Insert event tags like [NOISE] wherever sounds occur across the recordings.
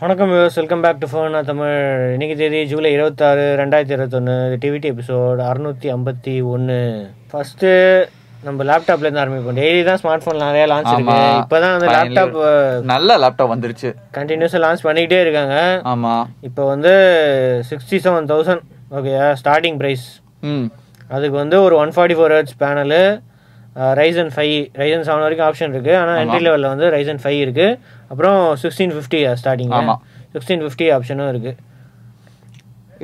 வணக்கம் views welcome back to phone Tamil இன்னைக்கு தேதி ஜூலை இருபத்தாறு ரெண்டாயிரத்தி இருபத்தொன்று டிவிடி எபிசோட் அறுநூற்றி ஐம்பத்தி ஒன்று ஃபஸ்ட்டு நம்ம லேப்டாப்லேருந்து ஆரம்பிப்போம். டெய்லி தான் ஸ்மார்ட் ஃபோன் நிறைய லான்ச் இருக்கு. இப்போ தான் அந்த Finally. லேப்டாப் நல்ல லேப்டாப் வந்துருச்சு. கண்டினியூஸாக லான்ச் பண்ணிக்கிட்டே இருக்காங்க. ஆமா. இப்போ வந்து சிக்ஸ்டி செவன் தௌசண்ட் ஓகேயா ஸ்டார்டிங் ப்ரைஸ் ம். அதுக்கு வந்து ஒரு one forty four hertz panel Ryzen five Ryzen seven வரைக்கும் ஆப்ஷன் இருக்குது ஆனால் என்ட்ரி லெவலில் வந்து ரைசன் ஃபைவ் இருக்குது அப்புறம் sixteen fifty starting. Sixteen fifty ஆப்ஷனும் இருக்குது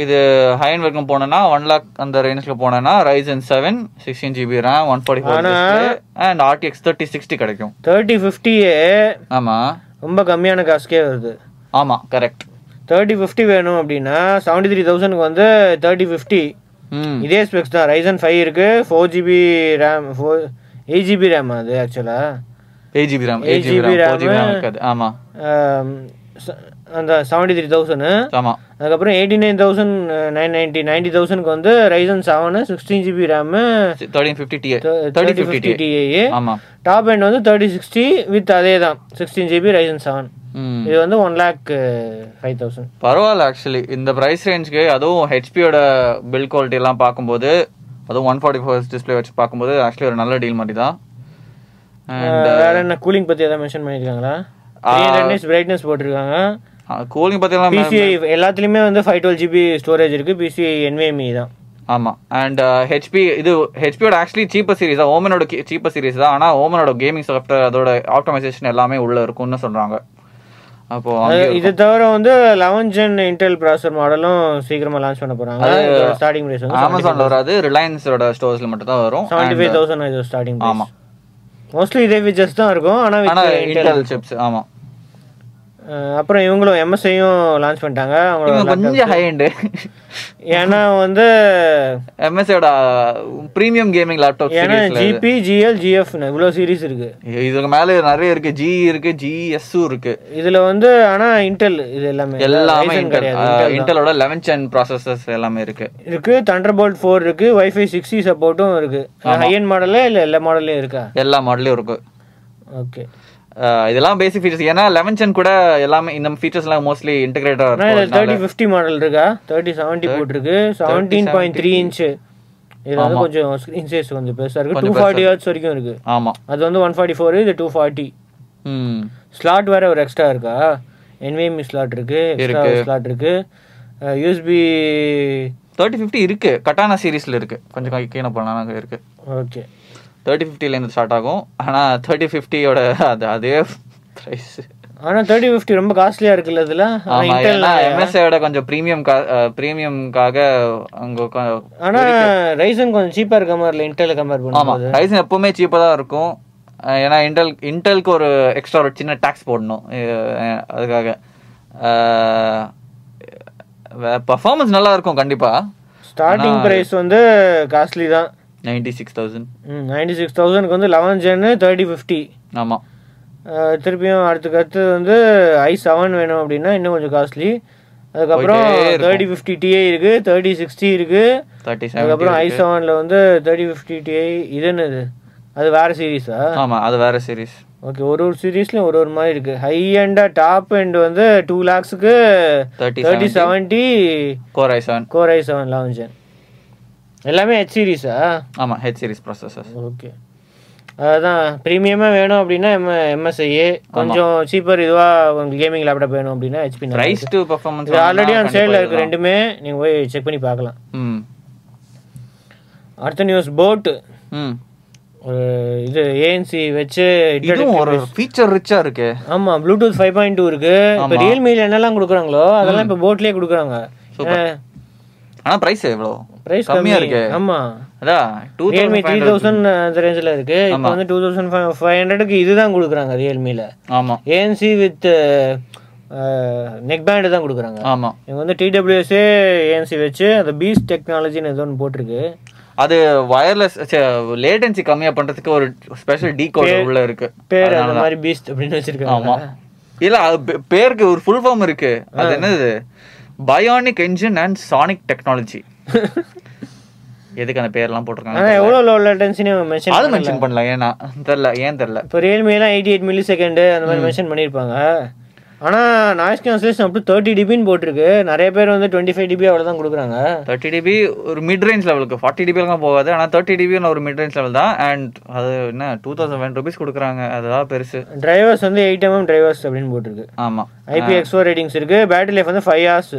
இது ஹைன் வரைக்கும் போனேன்னா ஒன் லேக் அந்த ரேஞ்ச்ல போனேன்னா Ryzen seven sixteen GB RAM one forty four and RTX thirty sixty கிடைக்கும். தேர்ட்டி ஃபிஃப்டியே ஆமா. ரொம்ப கம்மியான காசுக்கே வருது. ஆமா கரெக்ட் தேர்ட்டி ஃபிஃப்டி வேணும் அப்படின்னா செவன்ட்டி த்ரீ தௌசண்ட்க்கு வந்து தேர்ட்டி ஃபிஃப்டி இதே ஸ்பெக்ஸ் தான். ரைசன் ஃபைவ் இருக்குது four GB RAM four eight GB RAM அது ஆக்சுவலாக eight GB RAM 8 eight GB RAM இருக்காது. ஆமா. அந்த செவன்ட்டி த்ரீ தௌசண்ட் ஆமா. அதுக்கப்புறம் eighty nine thousand nine ninety ninety தௌசண்ட்க்கு வந்து Ryzen seven sixteen GB RAM thirteen fifty TA thirty fifty TA ஆமா. டாப் எண்ட் வந்து தேர்ட்டி சிக்ஸ்டி வித் அதே தான் சிக்ஸ்டீன் ஜிபி ரைசன் செவன் இது வந்து ஒன் லேக் ஃபைவ் தௌசண்ட் பரவாயில்ல ஆக்சுவலி இந்த ப்ரைஸ் ரேஞ்சுக்கு அதுவும் ஹெச்பியோட பில் குவாலிட்டி எல்லாம் பார்க்கும்போது அதுவும் ஒன் ஃபார்ட்டி ஃபோர் டிஸ்பிளே வச்சு பார்க்கும்போது ஆக்சுவலி ஒரு நல்ல டீல் மாதிரி தான். அண்ட் வேற என்ன கூலிங் பற்றி எதாவது மென்ஷன் பண்ணியிருக்காங்களா? பிரைட்னஸ் போட்டிருக்காங்க. கூலிங் பார்த்தீங்கன்னா பிசிஐ எல்லாத்துலேயுமே வந்து ஃபைவ் டுவெல் ஜிபி ஸ்டோரேஜ் இருக்குது பிசிஐ என்விஎம்இ தான். ஆமா. அண்ட் ஹெச்பி இது ஹெச்பியோட ஆக்சுவலி சீப்பர் சீரிஸ் தான். ஓமனோட சீப்பர் சீரிஸ் தான். ஆனா ஓமனோட கேமிங் சாஃப்ட்வேர் அதோட ஆப்டமைசேஷன் எல்லாமே உள்ள இருக்கும்னு சொல்றாங்க. அப்போ இது தவிர வந்து லெவன் ஜென் இன்டெல் ப்ராசர் மாடலும் சீக்கிரமா லான்ச் பண்ண போறாங்க. ஸ்டார்டிங் பிரைஸ் வந்து அமேசான்ல வராது ரிலையன்ஸோட ஸ்டோர்ஸ்ல மட்டும் தான் வரும் செவன்டி ஃபைவ் தௌசண்ட் இது ஸ்டார்டிங் ஆமா. மோஸ்ட்லி இதே ஃபீச்சர்ஸ் தான் இருக்கும் ஆனா. இன்டெல் சிப்ஸ் ஆமா. அப்புறம் இவங்களும் எம்எஸ்ஐயும் லான்ச் பண்ணிட்டாங்க. அவங்களோட கொஞ்சம் ஹை எண்டு ஏன்னா வந்து எம்எஸ்ஐயோட ப்ரீமியம் கேமிங் லேப்டாப் ஏன்னா ஜிபி ஜிஎல் ஜிஎஃப் இவ்வளோ சீரிஸ் இருக்கு. இதுக்கு மேல நிறைய இருக்கு. ஜி இருக்கு ஜிஎஸ்ஸும் இருக்கு. இதுல வந்து ஆனா இன்டெல் இது எல்லாமே. எல்லாமே. இன்டெலோட லெவன் சென் ப்ராசஸர்ஸ் எல்லாமே இருக்கு. இருக்கு. தண்டர் போல்ட் ஃபோர் இருக்கு வைஃபை சிக்ஸ்டி சப்போர்ட்டும் இருக்கு. ஹையன் மாடல்ல இல்ல எல்லா மாடல்லையும் இருக்கா? எல்லா மாடலையும் இருக்கு. ஓகே இதெல்லாம் பேசிக் ஃபீச்சர்ஸ் ஏன்னா லெவன் சென் கூட எல்லாமே இந்த ஃபீச்சர்ஸ் எல்லாம் மோஸ்ட்லி இன்டகிரேட்டா ஆனா இதுல இருக்கும். தேர்ட்டி ஃபிஃப்டி மாடல் இருக்கா? தேர்ட்டி செவன்ட்டி போட்டிருக்கு. செவன்டீன் பாயிண்ட் த்ரீ இன்ச்சு இதுல வந்து கொஞ்சம் ஸ்க்ரீன் சைஸ் கொஞ்சம் பெருசா இருக்கு. டூ ஃபார்ட்டி ஹர்ட்ஸ் வரைக்கும் இருக்கு. ஆமா. அது வந்து ஒன் ஃபார்ட்டி ஃபோர் இது டூ ஃபார்ட்டி ஸ்லாட் வேற ஒரு எக்ஸ்ட்ரா இருக்கா? என்விஎம்இ ஸ்லாட் இருக்கு எக்ஸ்ட்ரா ஸ்லாட் இருக்கு. யூஎஸ்பி தேர்ட்டி ஃபிஃப்டி இருக்கு. கட்டானா சீரிஸ்ல இருக்கு. கொஞ்சம் கீழே போனா இருக்கு. ஓகே தேர்ட்டி ஃபிஃப்டிலேருந்து ஸ்டார்ட் ஆகும். ஆனா தேர்ட்டி ஃபிஃப்டியோட அது அதே ப்ரைஸ் ஆனா தேர்ட்டி ஃபிஃப்டி ரொம்ப காஸ்ட்லியா இருக்குல்ல இதுல? ஆனா ஆமா இன்டெல் ஏன்னா எம்எஸ்ஐயோட கொஞ்சம் ப்ரீமியம் ப்ரீமியம்காக அங்க உக்கா- ஆனா ரைசன் கொஞ்சம் சீப்பா இருக்க மாதிரி இல்ல இன்டெல் கம்பேர் ஆமா பண்ணும்போது ரைசன் எப்பவுமே சீப்பா தான் இருக்கும். ஏன்னா இன்டெல் இன்டெல்க்கு ஒரு எக்ஸ்ட்ரா ஒரு சின்ன டாக்ஸ் போடணும். அதுக்காக. பர்ஃபார்மன்ஸ் நல்லா இருக்கும் கண்டிப்பா. ஸ்டார்டிங் பிரைஸ் வந்து காஸ்ட்லி தான். Ninety six thousand. Ninety six தௌசண்ட்க்கு வந்து லெவன் ஜென்னு தேர்ட்டி ஃபிஃப்டி ஆமா. திருப்பியும் அடுத்துக்கு அடுத்து வந்து ஐ செவன் வேணும் அப்படின்னா இன்னும் கொஞ்சம் காஸ்ட்லி அதுக்கப்புறம். தேர்ட்டி ஃபிஃப்டி டிஐ இருக்கு தேர்ட்டி சிக்ஸ்டி இருக்கு. அதுக்கப்புறம் ஐ செவனில் வந்து தேர்ட்டி ஃபிஃப்டி டிஐ இது என்னது? அது வேற சீரீஸா ஆமா அது வேற சீரிஸ் ஓகே ஒரு ஒரு சீரீஸ்லையும் ஒரு ஒரு மாதிரி இருக்கு. ஹை அண்டா டாப் எண்ட் வந்து two லேக்ஸுக்கு thirty seventy core i seven core i seven eleven gen எல்லாமே ஹெச் சீரீஸா ஆமா ஹெச் சீரிஸ் ப்ராசஸர்ஸ் ஓகே அதான் ப்ரீமியமாக வேணும் அப்படின்னா எம் எம்எஸ்ஐஏ கொஞ்சம் சீப்பர் இதுவாக உங்களுக்கு கேமிங் லேப்டாப் வேணும் அப்படின்னா HP rise to performance already on சேலில் இருக்கு ரெண்டுமே நீங்கள் போய் செக் பண்ணி பார்க்கலாம். ம். அடுத்த நியூஸ் போட் ம். ஒரு இது ஏஎன்சி வச்சு ஒரு ஃபீச்சர் ரிச்சா இருக்கு. ஆமா ப்ளூடூத் ஃபைவ் பாயிண்ட் டூ இருக்கு. இப்போ ரியல்மியில் என்னெல்லாம் கொடுக்குறாங்களோ அதெல்லாம் இப்போ போட்லேயே கொடுக்குறாங்க. ஆனா பிரைஸ் எவ்வளோ? ப்ரைஸ் கம்மியா இருக்கு. ஆமா. அதான் டூ ரியல்மி த்ரீ தௌசண்ட் அந்த ரேஞ்சில் இருக்கு. இப்போ வந்து டூ தௌசண்ட் ஃபைவ் ஃபைவ் ஹண்ட்ரடுக்கு இதுதான் கொடுக்குறாங்க ரியல்மியில் ஆமா. ஏஎன்சி வித் நெக் பேண்டு தான் கொடுக்குறாங்க. ஆமா. இவங்க வந்து டிடபிள்யூஎஸ்ஏ ஏஎன்சி வச்சு அந்த பீஸ் டெக்னாலஜின்னு ஏதோ ஒன்று போட்டிருக்கு. அது வயர்லெஸ் லேட்டன்சி கம்மியா பண்றதுக்கு ஒரு ஸ்பெஷல் டீ கோட் உள்ள இருக்கு. பேர் அந்த மாதிரி பீஸ்ட் அப்படின்னு வச்சிருக்காங்க. இல்ல அது பேருக்கு ஒரு ஃபுல் ஃபார்ம் இருக்கு. அது என்னது? Bionic engine and sonic technology [LAUGHS] எதுக்கு அந்த பேர்லாம் போட்டிருக்காங்க? ஆனா எவ்வளோ லோ லேட்டன்சின்னு மென்ஷன் அது மென்ஷன் பண்ணல ஏன்னா தெரியல ஏன் தெரியல. இப்போ ரியல்மிலாம் எயிட்டி எயிட் மில்லி செகண்டு அந்த மாதிரி மென்ஷன் பண்ணியிருப்பாங்க. ஆனால் noise cancellation up to thirty டிபின்னு போட்டிருக்கு. நிறைய பேர் வந்து டுவெண்ட்டி ஃபைவ் டிபி அவ்வளோ தான் கொடுக்குறாங்க. தேர்ட்டி டிபி ஒரு மிட் ரேஞ்ச் லெவலுக்கு ஃபார்ட்டி டிபிலாம் போகாது. ஆனால் தேர்ட்டி டிபின்னு ஒரு மிட் ரேஞ்ச் லெவல் தான். அண்ட் அது என்ன டூ தௌசண்ட் ஒன் ருபீஸ் கொடுக்குறாங்க. அதுதான் பெருசு. டிரைவர்ஸ் வந்து எயிட் எம்எம் டிரைவர்ஸ் அப்படின்னு போட்டிருக்கு. ஆமாம் ஐபிஎக்ஸ் ஃபோர் ரேட்டிங்ஸ் இருக்கு. பேட்டரி லைஃப் வந்து ஃபைவ் ஹவர்ஸ்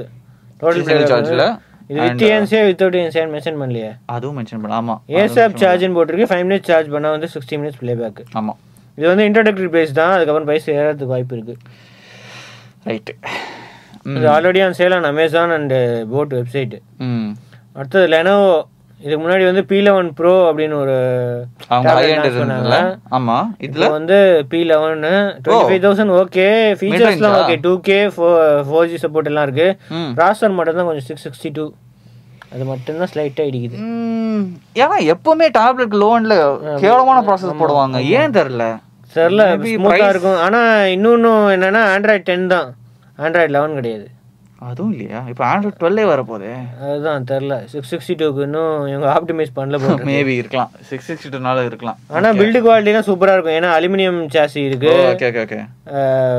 டோட்டல் charge ல. இது வித் ஏன்சியா வித்தவுட் ஏன்சியா மென்ஷன் பண்ணலையே. அதுவும் மென்ஷன் பண்ண ஆமாம் ஏசாப் சார்ஜ்னு போட்டிருக்கு ஃபைவ் மினிட்ஸ் சார்ஜ் பண்ணால் வந்து சிக்ஸ்டி மினிட்ஸ் ப்ளே பேக் ஆமாம் இது வந்து இன்ட்ரோடக்டரி ப்ரைஸ் தான் அதுக்கப்புறம் ப்ரைஸ் ஏறதுக்கு வாய்ப்பு இருக்கு. ரைட்டு இது already on sale on Amazon and boAt website அடுத்தது லெனோவோ இதுக்கு முன்னாடி வந்து பி லெவன் ப்ரோ அப்படின்னு ஒரு இப்போ இதில்? வந்து P eleven twenty five thousand okay ஃபீச்சர்ஸ்லாம் okay two K four G support எல்லாம் இருக்கு. ப்ராசர் மட்டும் தான் கொஞ்சம் சிக்ஸ் சிக்ஸ்டி டூ அது மட்டும்தான் ஸ்லைட்டாக இடிக்குது. ஏன்னா எப்பவுமே டேப்லெட் லோன்ல கேவலமான ப்ராசஸ் போடுவாங்க. ஏன் தெரியல? Maybe ஸ்மூத்தாக இருக்கும். ஆனால் இன்னொன்று என்னன்னா ஆண்ட்ராய்ட் டென் தான். ஆண்ட்ராய்ட் லெவன் கிடையாது. அதுவும் இல்லையா? இப்போ ஆண்ட்ராய்ட் டுவெல்லே வரப்போதே. அதுதான் தெரில சிக்ஸ் சிக்ஸ்டி டூக்கு இன்னும் இவங்க ஆப்டிமைஸ் பண்ணல மேபி இருக்கலாம். சிக்ஸ் சிக்ஸ்டி டூனால இருக்கலாம். ஆனால் பில்டு குவாலிட்டிலாம் சூப்பராக இருக்கும். ஏன்னா அலுமினியம் சாசி இருக்கு. ஓகே ஓகே ஓகே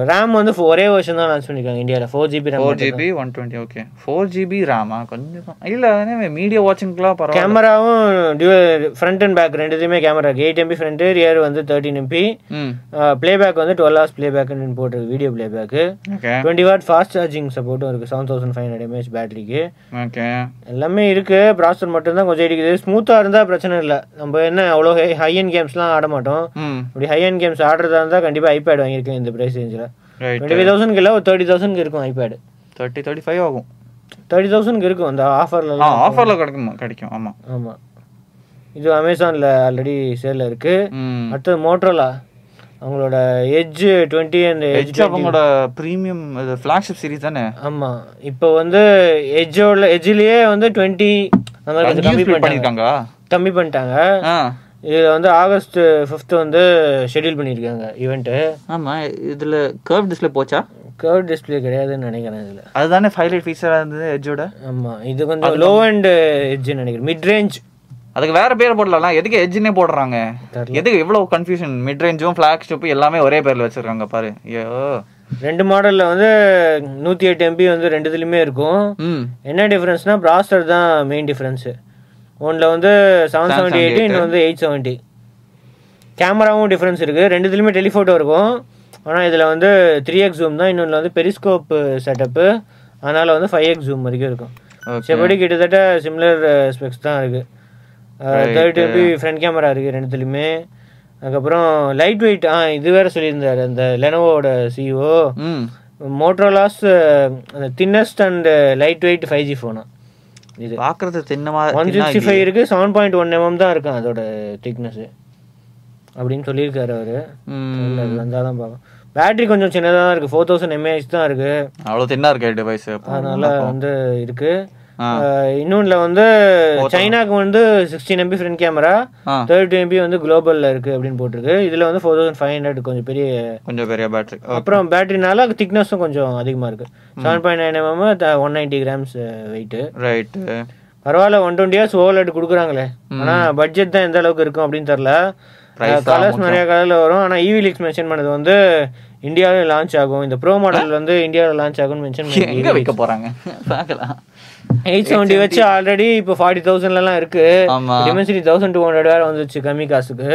ரேம் வந்து ஒரே வருஷன் தான் லான்ச் பண்ணிருக்காங்க இந்தியாவில் four GB RAM four GB one twenty okay four GB rhema கொஞ்சம். இல்ல மீடியா வாட்சிங்க்குலாம் பரவாயில்ல. கேமராவும் டியூ ஃப்ரண்ட் அண்ட் பேக் ரெண்டுத்தையுமே camera eight MP front rear வந்து தேர்ட்டின் எம்பி ம். ப்ளேபேக் வந்து டுவெல் ஹவர்ஸ் ப்ளேபேக்னு போட்டிருக்கு video playback okay twenty watt fast charging சப்போர்ட்டும் இருக்குது seven thousand five hundred mAh பேட்டரிக்கு ஓகே எல்லாமே இருக்கு. ப்ராசர் மட்டும்தான் கொஞ்சம் இடிக்குது. ஸ்மூத்தாக இருந்தால் பிரச்சனை இல்லை. நம்ம என்ன அவ்வளோ ஹை அண்ட் கேம்ஸ்லாம் ஆட மாட்டோம். அப்படி ஹை அண்ட் கேம்ஸ் ஆடுறதா இருந்தால் கண்டிப்பாக ஐபேட் வாங்கியிருக்கேன் இந்த ப்ரைஸ் ரேஞ்சில் டுவெண்ட்டி ஃபைவ் தௌசண்ட்க்கு இல்லை ஒரு தேர்ட்டி தௌசண்ட்க்கு இருக்கும் ஐபேடு தேர்ட்டி தேர்ட்டி ஃபைவ் ஆகும். தேர்ட்டி தௌசண்ட்க்கு இருக்கும் அந்த ஆ ஆஃபர்லாம் ஆஃபர்ல கிடைக்கும் கிடைக்கும். ஆமா. ஆமாம் இது அமேசானில் ஆல்ரெடி சேலில் இருக்கு. ம். அடுத்தது மோட்ரோலா அவங்களோட எட்ஜ் டுவெண்ட்டி அண்ட் எட்ஜ் அவங்களோட ப்ரீமியம் இது ஃபிளாக்ஷிப் சீரிஸ் தானே? ஆமாம் இப்போ வந்து எட்ஜோட எட்ஜ்லேயே வந்து டுவெண்ட்டி அந்த மாதிரி கம்மி பண்ணிருக்காங்க கம்மி பண்ணிட்டாங்க. இதில் வந்து ஆகஸ்ட் ஃபிஃப்த் வந்து ஷெட்யூல் பண்ணியிருக்காங்க ஈவெண்ட்டு ஆமா இதுல கர்வ் டிஸ்ப்ளே போச்சா? கர்வ் டிஸ்பிளே கிடையாதுன்னு நினைக்கிறேன் இதில். அதுதானே ஹைலைட் ஃபீச்சரா இருந்தது எட்ஜோட ஆமாம் இது கொஞ்சம் லோ அண்ட் எட்ஜ் நினைக்கிறேன். மிட் ரேஞ்ச் அதுக்கு வேற பேர் போடலாம் எதுக்கு எட்ஜ்னே போடுறாங்க. எதுக்கு இவ்வளவு கன்ஃபியூஷன் மிட் ரேஞ்சும் ஃபிளாக்ஷிப் எல்லாமே ஒரே பேர்ல வச்சிருக்காங்க பாரு. ஐயோ. ரெண்டு மாடலில் வந்து நூற்றி எட்டு எம்பி வந்து ரெண்டுத்துலேயுமே இருக்கும். ம். என்ன டிஃப்ரென்ஸ்னா ப்ராசர் தான் மெயின் டிஃப்ரென்ஸு ஒன்றில் வந்து செவன் செவன்ட்டி எயிட் இன்னும் வந்து எயிட் செவன்ட்டி கேமராவும் டிஃப்ரென்ஸ் இருக்குது ரெண்டுத்துலேயுமே டெலிஃபோட்டோ இருக்கும். ஆனால் இதில் வந்து த்ரீ எக்ஸ் ஜூம் தான். இன்னொன்று வந்து பெரிஸ்கோப் செட்டப்பு அதனால் வந்து ஃபைவ் எக்ஸ் ஜூம் வரைக்கும் இருக்கும். செப்படி கிட்டத்தட்ட சிமிலர் ஸ்பெக்ஸ் தான் இருக்குது தேர்ட்டி எம்பி ஃப்ரண்ட் கேமரா இருக்குது ரெண்டுத்துலையுமே. அதுக்கப்புறம் லைட் வெயிட் ஆ இது வேற சொல்லியிருந்தாரு அந்த லெனோவோட சிஓ மோட்ரோலாஸ் அந்த thinnest and light weight five G ஃபோனா இது. பாக்குறது தின்னமா ஒன் சிக்ஸ்டி ஃபைவ் இருக்கு செவன் பாயிண்ட் ஒன் எம்எம் தான் இருக்கும் அதோட திக்னஸ் அப்படின்னு சொல்லியிருக்காரு அவரு. வந்தால் தான் பார்க்கும் பேட்டரி கொஞ்சம் சின்னதாக தான் இருக்கு ஃபோர் தௌசண்ட் எம்ஏஹெச் தான் இருக்கு. அவ்வளவு தின்னா இருக்கே டிவைஸ் அதனால வந்து இருக்கு. ஆ. இன்னொன்ல வந்து சைனாக்கு வந்து sixteen MP front camera thirty MP வந்து குளோபல்ல இருக்கு அப்படின்னு போட்டிருக்கு. இதுல வந்து ஃபோர் தௌசண்ட் ஃபைவ் ஹண்ட்ரட் கொஞ்சம் பெரிய கொஞ்சம் பெரிய பேட்டரி அப்புறம் பேட்டரினால திக்னஸும் கொஞ்சம் அதிகமாக இருக்கு. Seven point nine mm one ninety grams weight right பரவாயில்ல ஒன் டுவெண்ட்டி இயர்ஸ் ஓவர்லெட் கொடுக்குறாங்களே. ஆனால் பட்ஜெட் தான் எந்த அளவுக்கு இருக்கும் அப்படின்னு தான் கலர்ஸ் நிறைய கலரில் வரும். ஆனால் ஈவி லீக்ஸ் மென்ஷன் பண்ணது வந்து இந்தியாவில் லான்ச் ஆகும். இந்த ப்ரோ மாடல் வந்து இந்தியாவில் லான்ச் ஆகும்னு மென்ஷன் பண்ணி வைக்க போறாங்க? பார்க்கலாம். எயிட் செவன்ட்டி வச்சு ஆல்ரெடி இப்போ ஃபார்ட்டி தௌசண்ட்லாம் இருக்கு. டிமென்சிட்டி தௌசண்ட் டூ ஹண்ட்ரட் வேறு வந்துச்சு கம்மி காசுக்கு.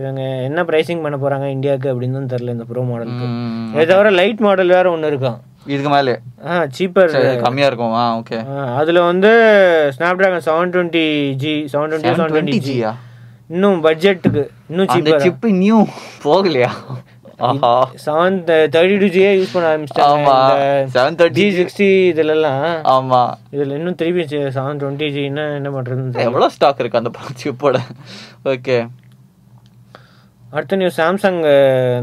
இவங்க என்ன ப்ரைசிங் பண்ண போறாங்க இந்தியாவுக்கு அப்படின்னு தெரில இந்த ப்ரோ மாடலுக்கு. இதை தவிர லைட் மாடல் வேற ஒன்று இருக்கும் இதுக்கு மேலே. ஆ சீப்பர் கம்மியா இருக்கும். ஆ ஓகே அதில் வந்து Snapdragon seven twenty G seven twenty seven twenty ஜியா இன்னும் பட்ஜெட்டுக்கு இன்னும் சீப்பர் சிப் நியூ போகலையா? செவன் தேர்ட்டி டூ ஜியே யூஸ் பண்ண ஆரம்பிச்சிட்டாங்க. செவன் தேர்ட்டி சிக்ஸ்டி இதுலலாம் ஆமா. இதில் இன்னும் திருப்பி செவன் டுவெண்ட்டி ஜின்னா என்ன பண்ணுறதுன்னு தெரியல. எவ்வளவு ஸ்டாக் இருக்கு அந்த சிப்போட ஓகே அடுத்த நியூஸ் சாம்சங்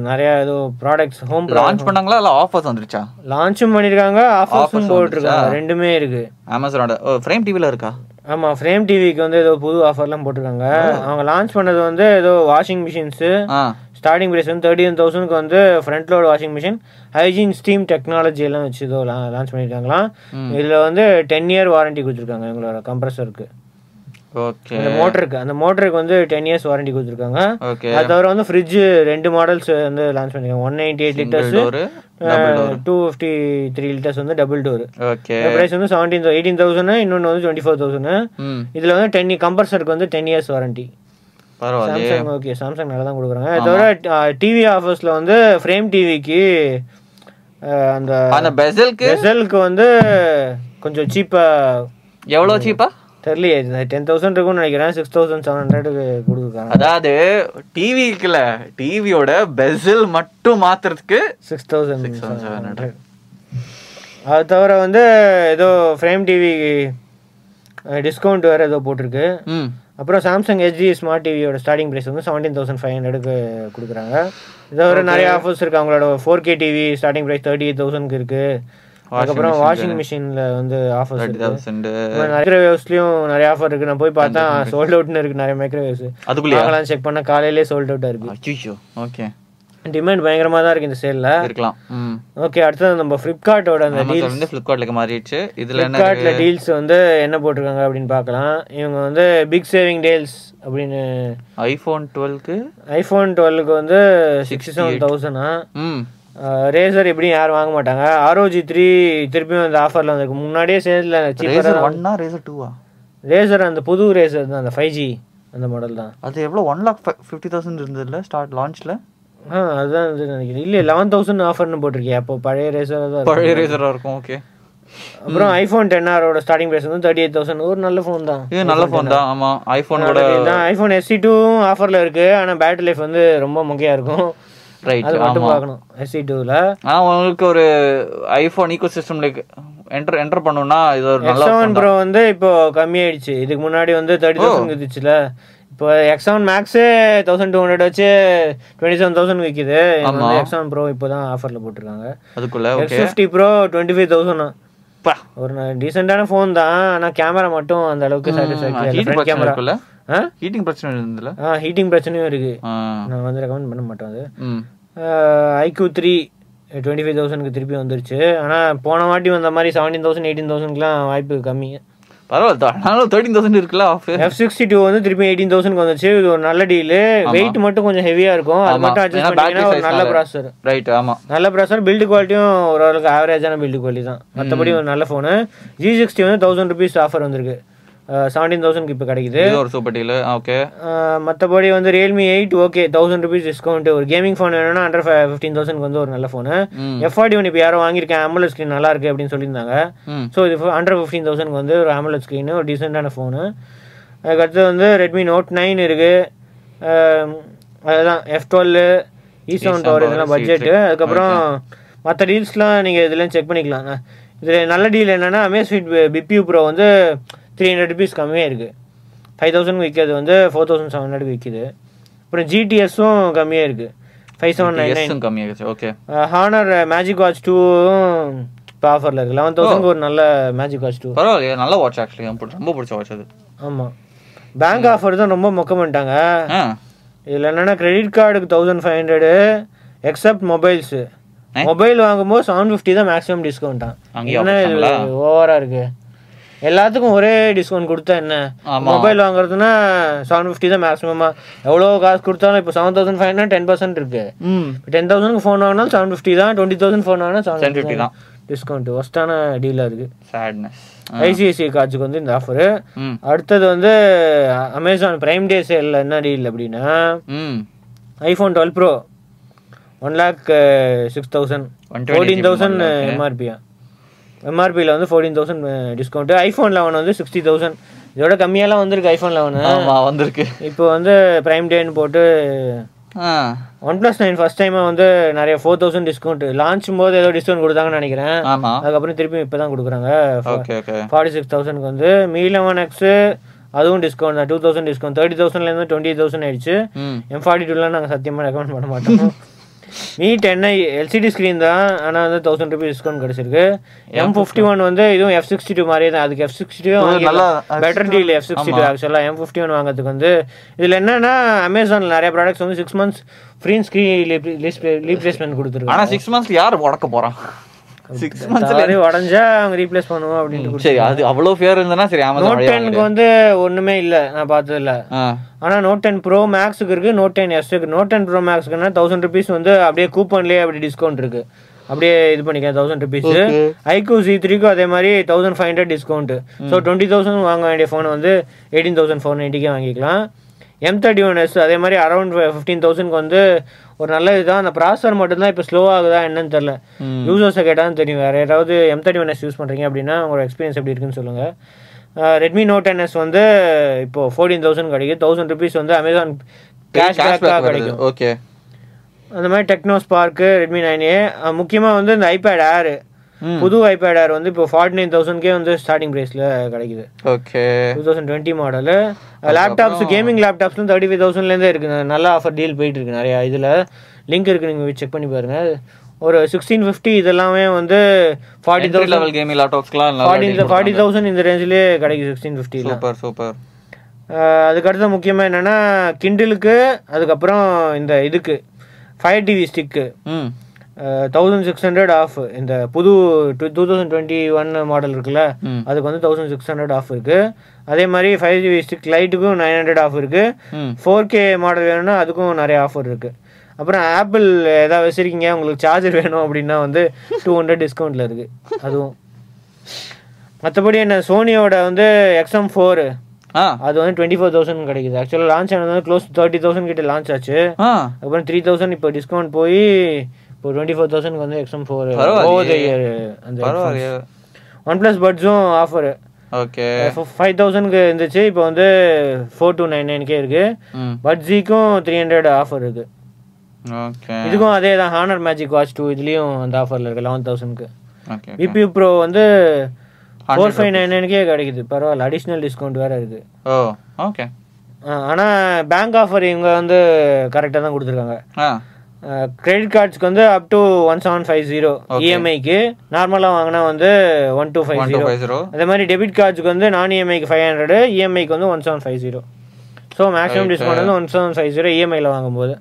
நிறைய ஏதோ ப்ராடக்ட்ஸ் ஹோம் லான்ச் பண்ணாங்களா இல்ல ஆஃபர்ஸ் வந்துருச்சா? லான்ச்சும் பண்ணியிருக்காங்க Offers ஆஃபர்ஸும் போட்டிருக்காங்க? ரெண்டுமே இருக்கு. அமேசானோட ஃப்ரேம் டிவில இருக்கா? ஆமா ஃப்ரேம் டிவிக்கு வந்து ஏதோ புது ஆஃபர்லாம் போட்டிருக்காங்க. அவங்க லான்ச் பண்ணது வந்து ஏதோ வாஷிங் மிஷின்ஸு ஸ்டார்டிங் ப்ரைஸ் வந்து தேர்ட்டி ஒன் தௌசண்ட்க்கு வந்து front load washing machine hygiene steam technology எல்லாம் வச்சு இதோ லான்ச் பண்ணியிருக்காங்களாம் இதில் வந்து டென் இயர் வாரண்டி கொடுத்துருக்காங்க எங்களோட கம்ப்ரஸருக்கு ஓகே. அந்த மோட்டருக்கு அந்த மோட்டருக்கு வந்து டென் இயர்ஸ் வாரண்டி கொடுத்துருக்காங்க. ஓகே. அது தவிர வந்து ஃப்ரிட்ஜ் ரெண்டு மாடல்ஸ் வந்து லான்ச் பண்ணிருக்காங்க. One ninety eight litres door two fifty three litres வந்து டபுள் டோர் ஓகே. ப்ரைஸ் வந்து செவன்டீன் எயிட்டீன் தௌசண்ட் இன்னொன்று வந்து டுவெண்ட்டி ஃபோர் தௌசண்ட் இதில் வந்து டென் கம்பர்சருக்கு வந்து ten years warranty Samsung okay Samsung நல்லா தான் கொடுக்குறாங்க. தவிர டிவி ஆஃபர்ஸில் வந்து ஃப்ரேம் டிவிக்கு அந்த அந்த பெசலுக்கு பெசலுக்கு வந்து கொஞ்சம் சீப்பாக எவ்வளவு சீப்பா தெரியலையே டென் தௌசண்ட் இருக்கும்னு நினைக்கிறேன். சிக்ஸ் தௌசண்ட் செவன் ஹண்ட்ரடுக்கு கொடுக்குறாங்க. அதாவது டிவிக்குல டிவியோட பெசல் மட்டும் மாத்துறதுக்கு சிக்ஸ் தௌசண்ட் 6,700. அது தவிர வந்து ஏதோ ஃப்ரேம் டிவி டிஸ்கவுண்ட் வேறு ஏதோ போட்டிருக்கு. அப்புறம் சாம்சங் எஸ்ஜி ஸ்மார்ட் டிவியோட ஸ்டார்டிங் ப்ரைஸ் வந்து செவன்டீன் தௌசண்ட் ஃபைவ் ஹண்ட்ரடுக்கு கொடுக்குறாங்க. இதை தவிர நிறைய ஆஃபர்ஸ் இருக்கு. அவங்களோட four K TV starting price thirty eight தௌசண்ட்க்கு இருக்கு. அதுக்கப்புறம் வாஷிங் மிஷினில் வந்து ஆஃபர்ஸ் தேர்ட்டி இருக்கு தௌசண்ட் மைக்ரோவேவ்ஸ்லயும் நிறைய ஆஃபர் இருக்கு. நான் போய் பார்த்தா சோல்ட் அவுட்னு இருக்கு. நிறைய மைக்ரோவேவ்ஸ் அதுக்குள்ளேயா? வாங்கலாம் செக் பண்ணா காலையிலே சோல்ட் அவுட்டா இருக்கு. ஓகே டிமாண்ட் பயங்கரமா தான் இருக்கு இந்த சேல்ல இருக்கலாம். ஓகே அடுத்தது நம்ம ஃப்ளிப்கார்ட்டோட அந்த அமேசான் வந்து ஃப்ளிப்கார்ட்ல மாறிடுச்சு. இதுல என்ன ஃப்ளிப்கார்ட்ல டீல்ஸ் வந்து என்ன போட்டிருக்காங்க அப்படின்னு பார்க்கலாம். இவங்க வந்து பிக் சேவிங் டீல்ஸ் அப்படின்னு. ஐபோன் டுவெல்க்கு ஐஃபோன் டுவெல்க்கு வந்து சிக்ஸ்டி செவன் தௌசண்டா ரேசர் எப்படியும் யாரும் வாங்க மாட்டாங்க. ஆர்ஓஜி த்ரீ திருப்பியும் அந்த ஆஃபர்ல வந்திருக்கு. முன்னாடியே சேல்ல சீப்பராக ஒன்னா ரேசர் டூவா ரேசர் அந்த புது ரேசர் தான் அந்த ஃபைவ் ஜி அந்த மாடல் தான். அது எவ்வளோ ஒன் லாக் ஃபிஃப்டி தௌசண்ட் இருந்ததுல ஸ்டார்ட் லான்ச்ல ஆ அதுதான் இது நினைக்கிறேன். இல்லை லெவன் தௌசண்ட் ஆஃபர்னு போட்டிருக்கேன் அப்போ பழைய ரேசர் தான். பழைய ரேசரா இருக்கும் ஓகே அப்புறம் ஐஃபோன் டென் ஆரோட ஸ்டார்டிங் ப்ரைஸ் வந்து தேர்ட்டி எயிட் தௌசண்ட் ஒரு நல்ல ஃபோன் தான். இது நல்ல ஃபோன் தான் ஆமா. ஐபோனோட ஐஃபோன் எஸ்சி டூ ஆஃபர்ல இருக்கு. ஆனா பேட்டரி லைஃப் வந்து ரொம்ப மொக்கையா இருக்கும். ரைட் அது மட்டும் பார்க்கணும் எஸ்சி டூல ஆனா உங்களுக்கு ஒரு ஐபோன் ஈகோ சிஸ்டம்ல என்டர் என்டர் பண்ணணும்னா இது ஒரு நல்ல செவன் ப்ரோ வந்து இப்போ கம்மியாயிடுச்சு. இதுக்கு முன்னாடி வந்து தேர்ட்டி தௌசண்ட் இருந்துச்சுல இப்போ எக்ஸ் செவன் மேக்ஸே தௌசண்ட் டூ ஹண்ட்ரட் வச்சு டுவெண்ட்டி செவன் தௌசண்ட் விற்கிது எக்ஸ் செவன் ப்ரோ இப்போ தான் ஆஃபர்ல போட்டிருக்காங்க. அதுக்குள்ள X fifty pro twenty five thousand ஒரு டீசெண்டான ஃபோன் தான் ஆனா கேமரா மட்டும் அந்த அளவுக்கு சாட்டிஸ்ஃபேக்டரி கேமரா ஹீட்டிங் பிரச்சனை இருந்ததுல? ஆ ஹீட்டிங் பிரச்சனையும் இருக்கு. நான் வந்து ரெக்கமெண்ட் பண்ண மாட்டேன் அது. ஐக்யூ த்ரீ டுவெண்ட்டி ஃபைவ் தௌசண்ட்க்கு திருப்பி வந்துருச்சு. ஆனால் போன வாட்டி வந்த மாதிரி செவன்டீன் தௌசண்ட் எயிட்டீன் தௌசண்ட்க்குலாம் வாய்ப்பு கம்மி. பரவாயில்ல ஆனாலும் தேர்ட்டின் தௌசண்ட் இருக்குல்ல ஆஃப் எஃப் சிக்ஸ்டி டூ வந்து திருப்பி எயிட்டீன் தௌசண்ட்க்கு வந்துச்சு இது ஒரு நல்ல டீலு வெயிட் மட்டும் கொஞ்சம் இருக்கும். அது. மட்டும் அட்ஜஸ்ட் பண்ணிங்கன்னா ஒரு நல்ல நால. ப்ராசர் ரைட் ஆமா. நல்ல ப்ராசர் பில்டு குவாலிட்டியும் ஓரளவுக்கு ஆவரேஜான பில்டு குவாலிட்டி தான். மற்றபடி ஒரு நல்ல ஃபோனு ஜி சிக்ஸ்டி வந்து தௌசண்ட் ருபீஸ் ஆஃபர் வந்திருக்கு. செவன்டீன் தௌசண்ட்க்கு இப்போ கிடைக்குது. ஒரு சூப்பர் டீல் ஓகே மற்றபடி வந்து Realme eight okay thousand rupees discount ஒரு கேமிங் ஃபோன் வேணும்னா அண்டர் ஃபிஃப்டீன் தௌசண்ட்க்கு வந்து ஒரு நல்ல ஃபோனு ம். எஃப் ஃபார்ட்டி ஒன் இப்போ யாரோ வாங்கியிருக்கேன் AMOLED ஸ்க்ரீன் நல்லா இருக்கு அப்படின்னு சொல்லியிருந்தாங்க. ஸோ இது அண்டர் ஃபிஃப்டீன் தௌசண்ட்க்கு வந்து ஒரு AMOLED ஸ்க்ரீன் ஒரு டீசெண்டான ஃபோனு அதுக்கடுத்து வந்து ரெட்மி நோட் நைன் இருக்கு. அஹ் அதுதான் F twelve E seven power இதெல்லாம் பட்ஜெட்டு அதுக்கப்புறம் மற்ற டீல்ஸ்லாம் நீங்கள் இதெல்லாம் செக் பண்ணிக்கலாம். இதில் நல்ல டீல் என்னன்னா அமேஸ்வீட் பிபியூ ப்ரோ வந்து த்ரீ ஹண்ட்ரட் ருபீஸ் கம்மியாக இருக்குது ஃபைவ் தௌசண்ட் விற்கிறது வந்து ஃபோர் தௌசண்ட் செவன் ஹண்ட்ரட் விற்கிது அப்புறம் ஜிடிஎஸும் கம்மியாக இருக்குது ஃபைவ் செவன் நைன் நைன் எஸ்ஸும் கம்மியாகிடுச்சு ஓகே ஹானர் மேஜிக் வாட்ச் டூவும் இப்போ ஆஃபரில் இருக்குது லெவன் தௌசண்ட் ஒரு நல்ல மேஜிக் வாட்ச் டூ பரவாயில்லையே நல்ல வாட்ச் ஆக்சுவலி ரொம்ப பிடிச்ச வாட்ச் அது. ஆமாம் பேங்க் ஆஃபர் தான் ரொம்ப மொக்க பண்ணிட்டாங்க இதில் என்னென்னா கிரெடிட் கார்டுக்கு thousand five hundred except mobiles? Mobile வாங்கும்போது செவன் ஃபிஃப்டி தான் மேக்ஸிமம் டிஸ்கவுண்ட்டான் என்ன ஓவராக இருக்கு? எல்லாத்துக்கும் ஒரே டிஸ்கவுண்ட் கொடுத்தா என்ன. மொபைல் வாங்குறதுன்னா செவன் ஃபிஃப்டி தான் மேக்ஸிமமா எவ்வளோ காசு கொடுத்தாலும் இப்போ seven thousand five hundred ten percent இருக்கு. டென் தௌசண்ட்க்கு ஃபோன் வாங்கினாலும் செவன் ஃபிஃப்டி தான் டுவெண்ட்டி தௌசண்ட் ஃபோன் வாங்கினா செவன் 750 தான். டிஸ்கவுண்ட் ஒஸ்டான டீலாக சேட்னஸ் ஐசிஐசிஐ கார்ட்ஸுக்கு வந்து இந்த ஆஃபரு அடுத்தது வந்து அமேசான் பிரைம் டே சேலில் என்ன டீல் அப்படின்னா iPhone twelve pro one lakh six thousand 128 fourteen thousand. எம்ஆர்பியா எம்ஆர்பியில் வந்து fourteen thousand discount iPhone eleven வந்து சிக்ஸ்டி தௌசண்ட் இதோட கம்மியாலாம் வந்திருக்கு ஐஃபோன் லெவனு வந்திருக்கு. இப்போ வந்து பிரைம் டேன்னு போட்டு ஒன் ப்ளஸ் நைன் ஃபஸ்ட் டைமாக வந்து நிறைய ஃபோர் தௌசண்ட் டிஸ்கவுண்ட் லான்ச் போது ஏதோ டிஸ்கவுண்ட் கொடுத்தாங்கன்னு நினைக்கிறேன். அதுக்கப்புறம் திருப்பி இப்போ தான் கொடுக்குறாங்க ஃபார்ட்டி சிக்ஸ் தௌசண்ட்க்கு வந்து மீ லெவன் எக்ஸு அதுவும் டிஸ்கவுண்ட் தான். டூ தௌசண்ட் டிஸ்கவுண்ட் தேர்ட்டி தௌசண்ட்லேருந்து டுவெண்ட்டி தௌசண்ட் ஆயிடுச்சு. எம் ஃபார்ட்டி டூலாம் நாங்கள் சத்தியமாக ரெக்கமெண்ட் பண்ண மாட்டோம். [LAUGHS] மீ டென் எல்சிடி ஸ்க்ரீன் தான். ஆனால் வந்து தௌசண்ட் ருபீஸ் டிஸ்கவுண்ட் கிடச்சிருக்கு. எம் ஃபிஃப்டி ஒன் வந்து இதுவும் எஃப் சிக்ஸ்டி டூ மாதிரியே தான். அதுக்கு F sixty two better deal F sixty two ஆக்சுவலாக எம் ஃபிஃப்டி ஒன் வாங்குறதுக்கு வந்து இதில் என்னன்னா அமேசானில் நிறைய ப்ராடக்ட்ஸ் வந்து six months free screen replacement கொடுத்துருக்காங்க. ஆனா சிக்ஸ் மந்த்ஸ் யார் உடக்க போறான் சிக்ஸ் மந்த்ஸ்ல உடஞ்சா அவங்க ரீப்ளேஸ் பண்ணுவோம் அப்படின்ட்டு சரி அது அவ்வளவு ஃபேர் இருந்ததுன்னா சரி அமேசான் நோட் டென்க்கு வந்து ஒண்ணுமே இல்ல நான் பார்த்ததில்ல. ஆ. ஆனா நோட் டென் ப்ரோ மேக்ஸுக்கு இருக்கு நோட் டென் எஸ்க்கு நோட் டென் ப்ரோ மேக்ஸ்க்குன்னா தௌசண்ட் ருபீஸ் வந்து அப்படியே கூப்பன்லயே அப்படி டிஸ்கவுண்ட் இருக்கு. அப்படியே இது பண்ணிக்க தௌசண்ட் ருபீஸ் ஐக்யூ சி த்ரீக்கும் அதே மாதிரி thousand five hundred discount so twenty thousand வாங்க வேண்டிய ஃபோன் வந்து எயிட்டீன் தௌசண்ட் ஃபோர் நைன்ட்டிக்கே வாங்கிக்கலாம். எம் தேர்ட்டி ஒன் எஸ் அதே மாதிரி அரௌண்ட் ஃபிஃப்டீன் தௌசண்ட்க்கு வந்து ஒரு நல்ல இதுதான். அந்த ப்ராசர் மட்டும்தான் இப்போ ஸ்லோ ஆகுதா என்னன்னு தெரில. யூசர்ஸை கேட்டால் தெரியும். வேறு யாராவது M thirty one S use பண்ணுறீங்க அப்படின்னா உங்களோட எக்ஸ்பீரியன்ஸ் எப்படி இருக்குன்னு சொல்லுங்கள் ரெட்மி நோட் டென் எஸ் வந்து இப்போ ஃபோர்டீன் தௌசண்ட் கிடைக்கும் தௌசண்ட் ருபீஸ் வந்து அமேசான் கேஷ் பேக்காக கிடைக்கும். ஓகே அந்த மாதிரி Tecno Spark Redmi nine A முக்கியமாக வந்து இந்த ஐபேட் ஏர். புது ஐபேட் ஏர் வந்து இப்போ ஃபார்ட்டி நைன் தௌசண்ட்கே வந்து ஸ்டார்டிங் ப்ரைஸில் கிடைக்குது. Okay. Two thousand twenty model laptops gaming லேப்டாப்ஸ்லாம் thirty five தௌசண்ட்லேருந்தே இருக்குது நல்ல ஆஃபர் டீல் போயிட்டு இருக்கு நிறையா. இதில் லிங்க் இருக்குது நீங்கள் செக் பண்ணி பாருங்க. ஒரு சிக்ஸ்டீன் ஃபிஃப்டி இதெல்லாமே வந்து ஃபார்ட்டி தௌசண்ட் லெவல் கேமிங் லேப்டாப்ஸ்க்குலாம் ஃபார்ட்டி ஃபார்ட்டி தௌசண்ட் இந்த ரேஞ்சிலே கிடைக்குது சிக்ஸ்டீன் ஃபிஃப்டியில் சூப்பர் சூப்பர். அதுக்கடுத்து முக்கியமாக என்னென்னா கிண்டிலுக்கு அதுக்கப்புறம் இந்த இதுக்கு ஃபயர் டிவி ஸ்டிக்கு ம். தௌசண்ட் சிக்ஸ் ஹண்ட்ரட் ஆஃப் இந்த புது two thousand twenty one model இருக்குல்ல. அதுக்கு வந்து தௌசண்ட் சிக்ஸ் ஹண்ட்ரட் ஆஃப் இருக்கு. அதே மாதிரி ஃபைவ் ஜிபி ஸ்டிக் லைட்டுக்கும் நைன் ஹண்ட்ரட் ஆஃப் இருக்கு. ஃபோர் கே மாடல் வேணும்னா அதுக்கும் நிறைய ஆஃபர் இருக்கு. அப்புறம் ஆப்பிள் ஏதாவது வச்சிருக்கீங்க உங்களுக்கு சார்ஜர் வேணும் அப்படின்னா வந்து டூ ஹண்ட்ரட் டிஸ்கவுண்ட்ல இருக்கு. அதுவும். மற்றபடி என்ன சோனியோட வந்து எக்ஸ்எம் ஃபோர் அது வந்து டுவெண்ட்டி ஃபோர் தௌசண்ட் கிடைக்குது ஆக்சுவலாக லான்ச் ஆனது க்ளோஸ் தேர்ட்டி தௌசண்ட் கிட்ட லான்ச் ஆச்சு. அப்புறம் த்ரீ தௌசண்ட் இப்போ டிஸ்கவுண்ட் போய் இப்போ டுவெண்ட்டி ஃபோர் தௌசண்ட்க்கு வந்து எக்ஸம் ஃபோர் பரவாயில்லையே. அந்த பரவாயில்லையே. ஒன் ப்ளஸ் பட்ஸும் ஆஃபர் ஓகே ஃபைவ் தௌசண்ட்க்கு இருந்துச்சு இப்போ வந்து ஃபோர் டூ நைன் நைன்கே இருக்கு. ம். பட்ஜிக்கும் த்ரீ ஹண்ட்ரட் ஆஃபர் இருக்கு. இதுக்கும் அதே தான் ஹானர் மேஜிக் வாட்ச் டூ இதுலேயும் அந்த ஆஃபரில் இருக்கு லெவன் தௌசண்ட்க்கு ஓகே விபி ப்ரோ வந்து four five nine nine K கிடைக்குது. பரவாயில்ல அடிஷ்னல் டிஸ்கவுண்ட் வேறு இருக்கு ஓ ஓகே ஆனால் பேங்க் ஆஃபர் இவங்க வந்து கரெக்டாக தான் கொடுத்துருக்காங்க. கிரெடிட் கார்ட்ஸ்க்கு வந்து up to one seven five zero இஎம்ஐக்கு நார்மலாக வாங்கினா வந்து ஒன் டூ ஃபைவ் ஜீரோ அதே மாதிரி டெபிட் கார்ட்ஸ்க்கு வந்து நான் இஎம்ஐக்கு ஃபைவ் ஹண்ட்ரடு இஎம்ஐக்கு வந்து one seven five zero so maximum discount வந்து ஒன் செவன் ஃபைவ் ஜீரோ இஎம்ஐயில் வாங்கும்போது.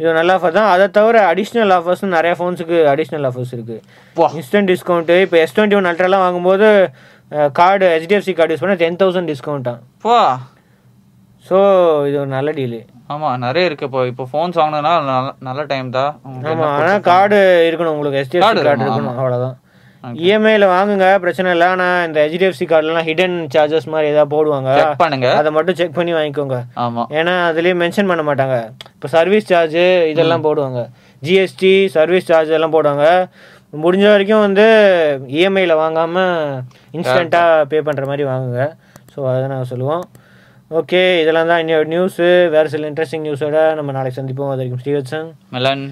இது நல்ல ஆஃபர் தான். அதை தவிர அடிஷ்னல் ஆஃபர்ஸ் நிறைய ஃபோன்ஸுக்கு அடிஷ்னல் ஆஃபர்ஸ் இருக்குது வா. இன்ஸ்டன்ட் டிஸ்கவுண்ட்டு இப்போ எஸ் டுவெண்ட்டி ஒன் அல்ட்ராலாம் வாங்கும்போது கார்டு ஹெச்டிஎஃப்சி கார்டு யூஸ் பண்ணால் டென் தௌசண்ட் டிஸ்கவுண்ட்டாக ஸோ இது ஒரு நல்ல டீலு ஆமா நிறைய இருக்கு இப்போ. இப்போ ஃபோன்ஸ் வாங்கினா நல்ல டைம் தான். ஆமாம் ஆனால் கார்டு இருக்கணும். உங்களுக்கு ஹெச்டிஎஃப்சி கார்டு இருக்கணும், அவ்வளோதான் இஎம்ஐல வாங்குங்க. பிரச்சனை இல்லை. ஆனால் இந்த ஹெச்டிஎஃப்சி கார்டுலாம் ஹிடன் சார்ஜஸ் மாதிரி ஏதாவது போடுவாங்க. செக் பண்ணுங்க. அதை மட்டும் செக் பண்ணி வாங்கிக்கோங்க. ஆமா. ஏன்னா அதுலேயே மென்ஷன் பண்ண மாட்டாங்க. இப்போ சர்வீஸ் சார்ஜ் இதெல்லாம் போடுவாங்க. ஜிஎஸ்டி சர்வீஸ் சார்ஜ் எல்லாம் போடுவாங்க. முடிஞ்ச வரைக்கும் வந்து இஎம்ஐல வாங்காமல் இன்ஸ்டண்ட்டாக பே பண்ணுற மாதிரி வாங்குங்க. ஸோ அதை நாங்கள் சொல்லுவோம். ஓகே இதெல்லாம் தான் இன்னையோட நியூஸு வேறு சில இன்ட்ரெஸ்டிங் நியூஸோட நம்ம நாளைக்கு சந்திப்போம். அது வரைக்கும் ஸ்ரீவத்சன். மலன்.